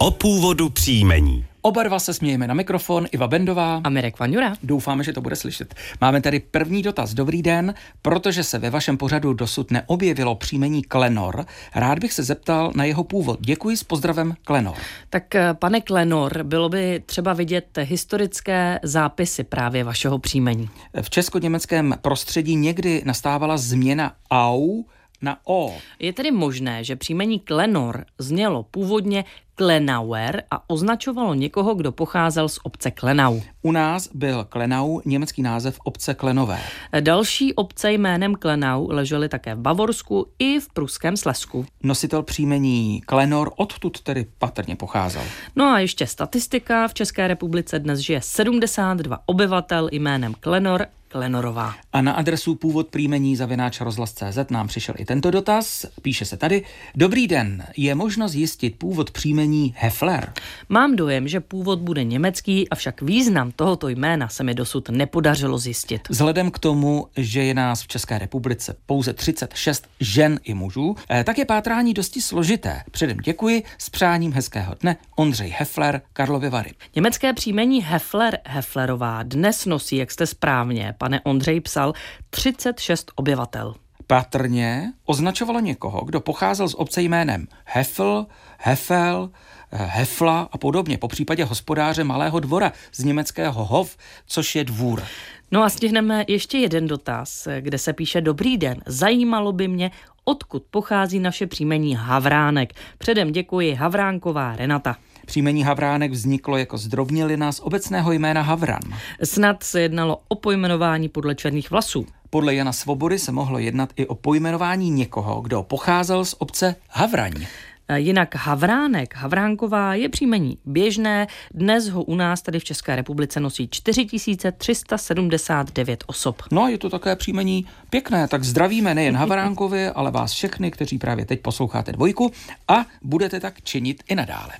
O původu příjmení. Oba dva se smějeme na mikrofon, Iva Bendová. A Mirek Vanjura. Doufáme, že to bude slyšet. Máme tady první dotaz. Dobrý den, protože se ve vašem pořadu dosud neobjevilo příjmení Klenor, rád bych se zeptal na jeho původ. Děkuji s pozdravem Klenor. Tak eh, pane Klenor, bylo by třeba vidět historické zápisy právě vašeho příjmení. V česko-německém prostředí někdy nastávala změna au na o. Je tedy možné, že příjmení Klenor znělo původně Klenauer a označovalo někoho, kdo pocházel z obce Klenau. U nás byl Klenau německý název obce Klenové. Další obce jménem Klenau ležely také v Bavorsku i v pruském Slesku. Nositel příjmení Klenor odtud tedy patrně pocházel. No a ještě statistika. V České republice dnes žije 72 obyvatel jménem Klenor Klenorová. A na adresu původ příjmení zavináč rozhlas.cz nám přišel i tento dotaz. Píše se tady. Dobrý den, je možno zjistit původ příjmení Hefler? Mám dojem, že původ bude německý, avšak význam tohoto jména se mi dosud nepodařilo zjistit. Vzhledem k tomu, že je nás v České republice pouze 36 žen i mužů, eh, tak je pátrání dosti složité. Předem děkuji, s přáním hezkého dne, Ondřej Hefler, Karlovy Vary. Německé příjmení Hefler Heflerová dnes nosí, jak jste správně, pane Ondřej psal, 36 obyvatel. Patrně označovalo někoho, kdo pocházel z obce jménem Hefel, Hefel, eh, Hefla a podobně, po případě hospodáře Malého dvora z německého Hof, což je dvůr. No a stihneme ještě jeden dotaz, kde se píše Dobrý den, zajímalo by mě, odkud pochází naše příjmení Havránek. Předem děkuji Havránková Renata. Příjmení Havránek vzniklo jako zdrovnělina z obecného jména Havran. Snad se jednalo o pojmenování podle černých vlasů. Podle Jana Svobody se mohlo jednat i o pojmenování někoho, kdo pocházel z obce Havraň. Jinak Havránek, Havránková je příjmení běžné. Dnes ho u nás tady v České republice nosí 4379 osob. No a je to také příjmení pěkné, tak zdravíme nejen Havránkovi, ale vás všechny, kteří právě teď posloucháte dvojku a budete tak činit i nadále.